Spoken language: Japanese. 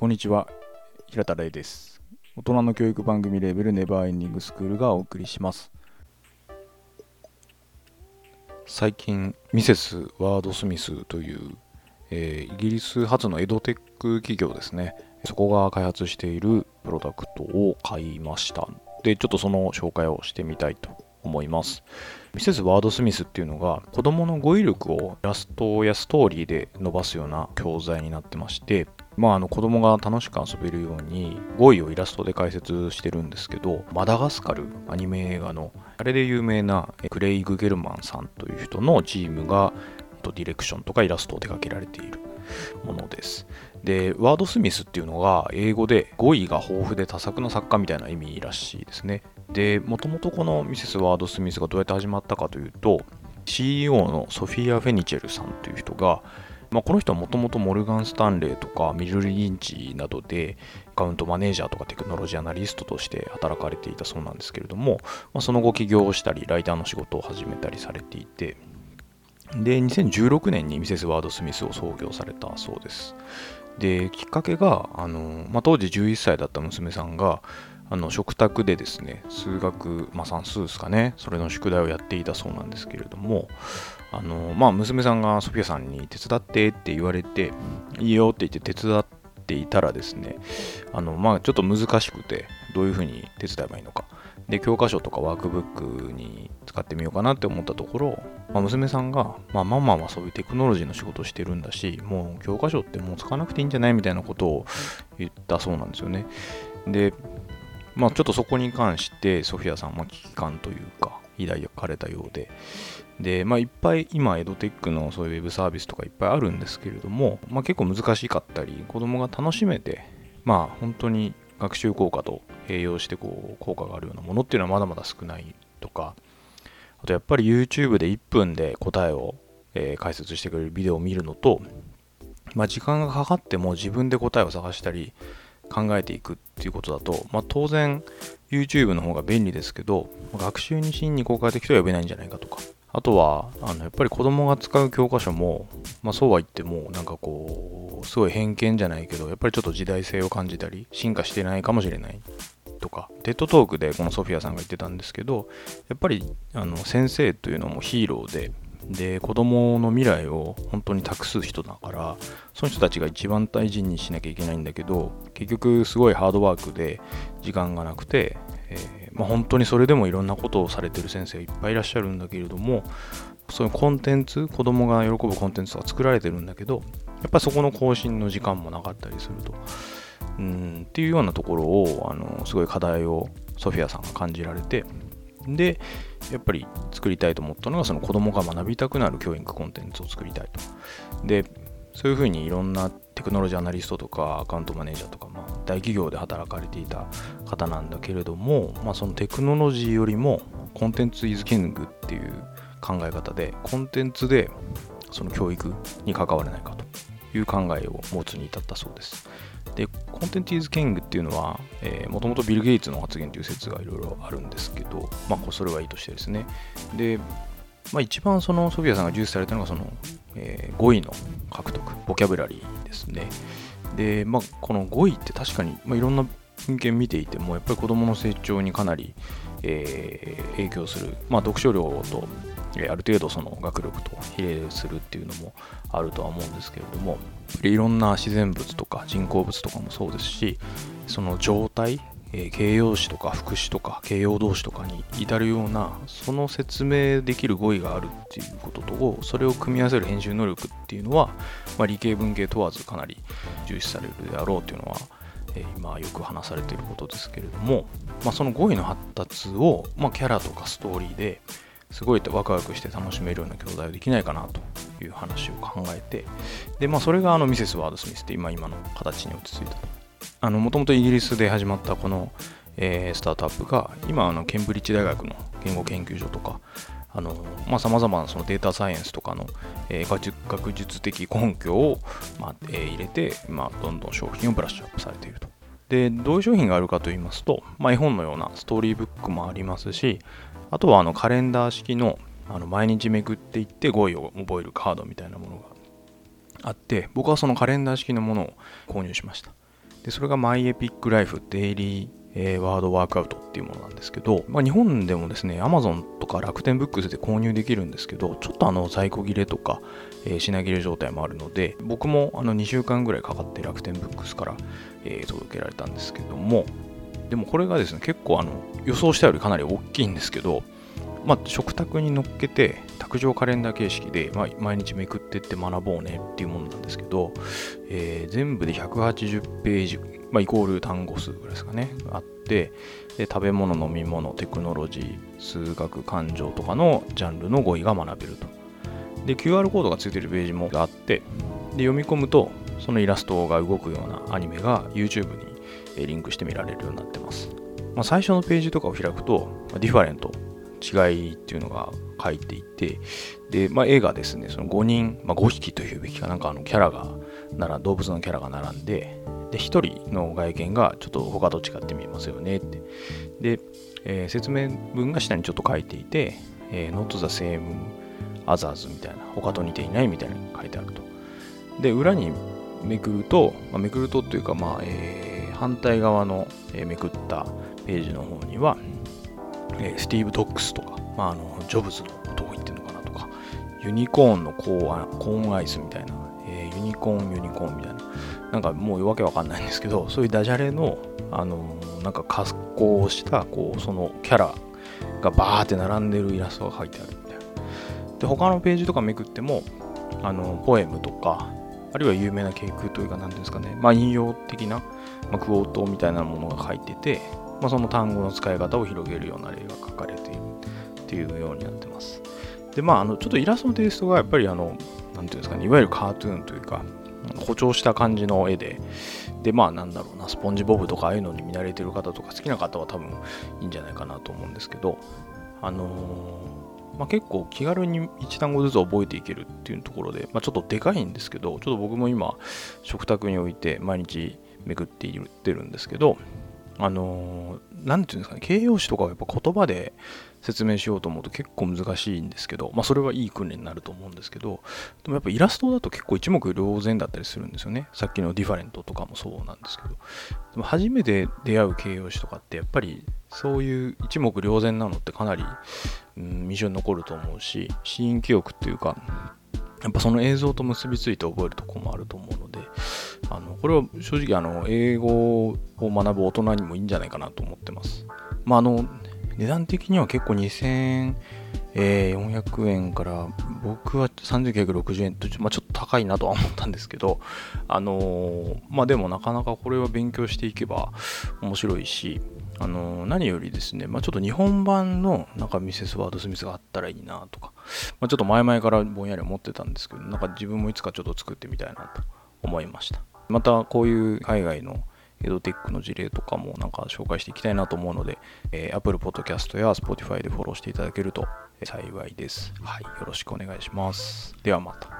こんにちは。平田玲です。大人の教育番組レベルネバーエンディングスクールがお送りします。最近ミセス・ワードスミスという、えー、イギリス発のエドテック企業ですね。そこが開発しているプロダクトを買いました。でちょっとその紹介をしてみたいと思います。ミセス・ワードスミスっていうのが子供の語彙力をイラストやストーリーで伸ばすような教材になってましてまあ、あの子供が楽しく遊べるように語彙をイラストで解説してるんですけどマダガスカルアニメ映画のあれで有名なクレイグ・ゲルマンさんという人のチームがディレクションとかイラストを手掛けられているものです。で、ワードスミスっていうのが英語で語彙が豊富で多作な作家みたいな意味らしいですね。で、もともとこのミセス・ワードスミスがどうやって始まったかというと CEO のソフィア・フェニチェルさんという人がまあ、この人はもともとモルガン・スタンレーとかミル・リンチなどでアカウントマネージャーとかテクノロジーアナリストとして働かれていたそうなんですけれども、まあ、その後起業したりライターの仕事を始めたりされていてで2016年にミセス・ワード・スミスを創業されたそうです。できっかけがあの、まあ、当時11歳だった娘さんがあの食卓でですね数学、まあ、算数ですかねそれの宿題をやっていたそうなんですけれどもあのまあ娘さんがソフィアさんに手伝ってって言われていいよって言って手伝っていたらですねあのまあちょっと難しくてどういうふうに手伝えばいいのか。で教科書とかワークブックに使ってみようかなって思ったところ、まあ、娘さんが、まあ、ママはそういうテクノロジーの仕事をしてるんだしもう教科書ってもう使わなくていいんじゃないみたいなことを言ったそうなんですよね。でまあちょっとそこに関してソフィアさんは危機感というか抱かれたようで。で、まあ、いっぱい今、エドテックのそういうウェブサービスとかいっぱいあるんですけれども、まあ、結構難しかったり、子供が楽しめて、まあ、本当に学習効果と併用してこう効果があるようなものっていうのはまだまだ少ないとか、あとやっぱり YouTube で1分で答えを、え、解説してくれるビデオを見るのと、まあ、時間がかかっても自分で答えを探したり考えていくっていうことだと、まあ、当然 YouTube の方が便利ですけど学習に真に効果的とは呼べないんじゃないかとか。あとは、あの、やっぱり子供が使う教科書も、まあそうは言っても、なんかこう、すごい偏見じゃないけど、やっぱりちょっと時代性を感じたり、進化してないかもしれないとか、テッドトークでこのソフィアさんが言ってたんですけど、やっぱり、あの、先生というのもヒーローで、で、子供の未来を本当に託す人だから、その人たちが一番大事にしなきゃいけないんだけど、結局すごいハードワークで時間がなくて、えーまあ、本当にそれでもいろんなことをされてる先生がいっぱいいらっしゃるんだけれどもそういうコンテンツ子供が喜ぶコンテンツが作られてるんだけどやっぱそこの更新の時間もなかったりすると。うんっていうようなところをあのすごい課題をソフィアさんが感じられてでやっぱり作りたいと思ったのがその子供が学びたくなる教育コンテンツを作りたいとでそういうふうにいろんなテクノロジーアナリストとかアカウントマネージャーとか、まあ、大企業で働かれていた方なんだけれども、まあ、そのテクノロジーよりもコンテンツイズキングっていう考え方でコンテンツでその教育に関われないかという考えを持つに至ったそうです。で、コンテンツイズキングっていうのは、もともとビル・ゲイツの発言という説がいろいろあるんですけど、まあ、それはいいとしてですね。で、まあ、一番そのソフィアさんが重視されたのがその、えー、語彙の獲得、ボキャブラリーですね。で、まあ、この語彙って確かに、まあ、いろんな文献見ていても、やっぱり子供の成長にかなり、えー、影響する、まあ、読書量と、ある程度その学力と比例するっていうのもあるとは思うんですけれども、いろんな自然物とか人工物とかもそうですし、その状態、形容詞とか副詞とか形容動詞とかに至るようなその説明できる語彙があるっていうこととそれを組み合わせる編集能力っていうのは、まあ、理系文系問わずかなり重視されるであろうっていうのは、今よく話されていることですけれども、まあ、その語彙の発達を、まあ、キャラとかストーリーですごいワクワクして楽しめるような教材をできないかなという話を考えてで、まあ、それがあのミセス・ワードスミスって今今の形に落ち着いたともともとイギリスで始まったこの、えー、スタートアップが今あのケンブリッジ大学の言語研究所とかさまざ、まなそのデータサイエンスとかの、えー、学術的根拠を、まあえー、入れて、まあ、どんどん商品をブラッシュアップされていると。で、どういう商品があるかと言いますと、まあ、絵本のようなストーリーブックもありますし、あとはあのカレンダー式のあの毎日めくっていって語彙を覚えるカードみたいなものがあって、僕はそのカレンダー式のものを購入しました。でそれが MyEpicLife Daily えー、ワードワークアウトっていうものなんですけど、まあ、日本でもですね、Amazon とか楽天ブックスで購入できるんですけど、ちょっとあの在庫切れとか、えー、品切れ状態もあるので、僕もあの2週間ぐらいかかって楽天ブックスから、えー、届けられたんですけども、でもこれがですね、結構あの予想したよりかなり大きいんですけど、まあ、食卓に乗っけて、卓上カレンダー形式で、まあ、毎日めくってって学ぼうねっていうものなんですけど、えー、全部で180ページ、まあ、イコール単語数ぐらいですかね、あって、で食べ物、飲み物、テクノロジー、数学、感情とかのジャンルの語彙が学べると。で、QR コードがついてるページもあって、で読み込むと、そのイラストが動くようなアニメが YouTube にリンクして見られるようになってます。まあ、最初のページとかを開くと、ディファレント、違いっていうのが書いていて、で、まあ、絵がですね、その5人、まあ、5匹というべきかなんかあのキャラがなら、動物のキャラが並んで、で、1人の外見がちょっと他と違って見えますよねって。で、えー、説明文が下にちょっと書いていて、えー、not the same others みたいな、他と似ていないみたいなのが書いてあると。で、裏にめくると、まあ、めくるとというか、まあ、えー、反対側の、え、めくったページの方には、え、スティーブ・ドックスとか、まあ、あのジョブズのことを言ってるのかなとか、ユニコーンのコーコーンアイスみたいな、え、ユニコーン、ユニコーンみたいな、なんかもうわけわかんないんですけど、そういうダジャレの、あのなんか格好をした、こう、そのキャラがバーって並んでるイラストが書いてあるみたいな。で、他のページとかめくっても、あの、ポエムとか、あるいは有名な傾空というか、なんていうんですかね、まあ、引用的な、まあ、クオートみたいなものが書いてて、まあ、その単語の使い方を広げるような例が書かれているっていうようになってます。で、まあ、あのちょっとイラストのテイストがやっぱりあの、なんていうんですかね、いわゆるカートゥーンというか、誇張した感じの絵で、で、まあなんだろうな、スポンジボブとかああいうのに見慣れてる方とか好きな方は多分いいんじゃないかなと思うんですけど、あのー、まあ、結構気軽に1単語ずつ覚えていけるっていうところで、まあ、ちょっとでかいんですけど、ちょっと僕も今、食卓に置いて毎日めくっていってるんですけど、あのー、なんていうんですかね、形容詞とかをやっぱ言葉で説明しようと思うと結構難しいんですけど、まあそれはいい訓練になると思うんですけど、でもやっぱイラストだと結構一目瞭然だったりするんですよね。さっきのディファレントとかもそうなんですけど。でも初めて出会う形容詞とかってやっぱりそういう一目瞭然なのってかなり、うん、印象に残ると思うし、シーン記憶っていうか、やっぱその映像と結びついて覚えるとこもあると思うの、あのこれは正直あの英語を学ぶ大人にもいいんじゃないかなと思ってます。まあ、あの値段的には結構2400円から僕は3960円と、ま、ちょっと高いなとは思ったんですけど、あの、まあでもなかなかこれは勉強していけば面白いし、あの、何よりですね、まあ、ちょっと日本版のなんかミセス・ワード・スミスがあったらいいなとか、まあ、ちょっと前々からぼんやり思ってたんですけど、なんか自分もいつかちょっと作ってみたいなと思いました。またこういう海外のエドテックの事例とかもなんか紹介していきたいなと思うので、えー、Apple Podcast や Spotify でフォローしていただけると幸いです。はい、よろしくお願いします。ではまた。